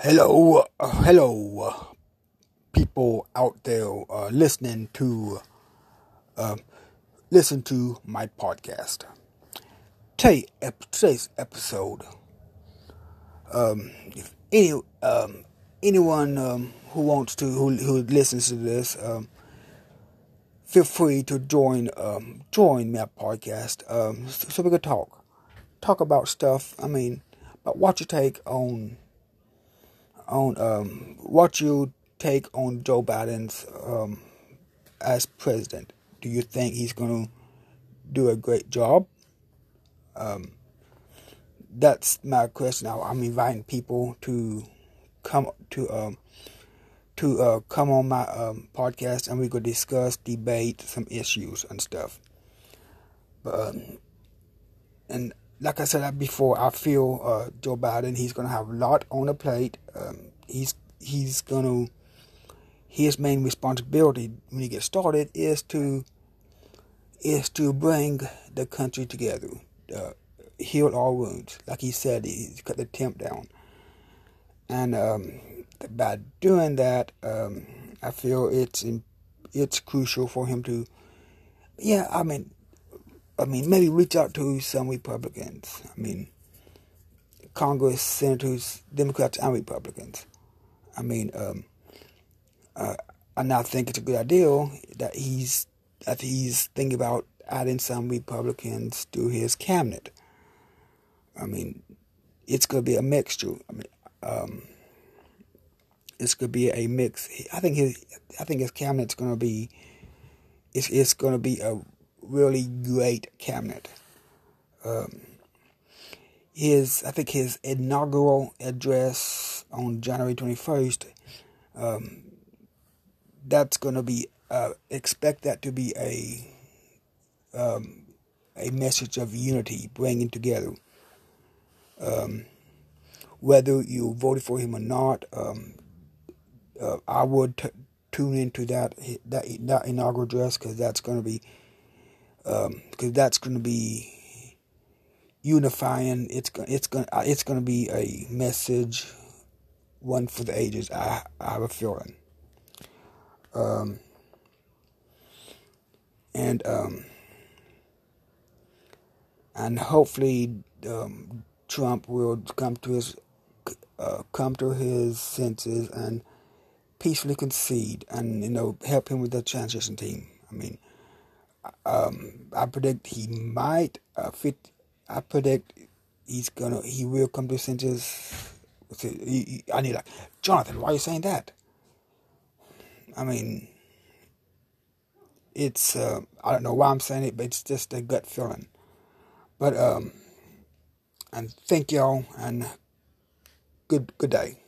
Hello, uh, hello, uh, people out there uh, listening to uh, listen to my podcast. Today, ep- today's episode. Um, if any um, anyone um, who wants to who, who listens to this, um, feel free to join um, join my podcast um, so, so we can talk talk about stuff. I mean, about what you take on on um, what you take on Joe Biden's um, as president. Do you think he's going to do a great job? Um, that's my question. Now I'm inviting people to come to um, to uh, come on my um, podcast and we could discuss, debate some issues and stuff. But um, and like I said before, I feel uh, Joe Biden he's to have a lot on the plate. Um, he's he's to his main responsibility when he gets started is to is to bring the country together, uh, heal all wounds. Like he said, he's cut the temp down, and um, by doing that, um, I feel it's it's crucial for him to. Yeah, I mean, I mean, maybe reach out to some Republicans. I mean, Congress, senators, Democrats, and Republicans. I mean, um, uh, I now think it's a good idea that he's that he's thinking about adding some Republicans to his cabinet. I mean, it's going to be a mixture. I mean, um, it's going to be a mix. I think his I think his cabinet's going to be it's it's going to be a really great cabinet. Um, his, I think his inaugural address on January 21st, um, that's going to be, uh, expect that to be a, um, a message of unity, bringing together. Um, whether you voted for him or not, um, uh, I would t- tune into that that, that inaugural address because that's going to be because um, that's going to be unifying. It's it's going uh, it's going to be a message, one for the ages. I I have a feeling. Um, and um, and hopefully um, Trump will come to his uh, come to his senses and peacefully concede and you know help him with the transition team. I mean, um, I predict he might uh, fit. I predict he's gonna. He will come to senses. I need like Jonathan. Why are you saying that? I mean, it's. Uh, I don't know why I'm saying it, but it's just a gut feeling. But um, and thank y'all and good good day.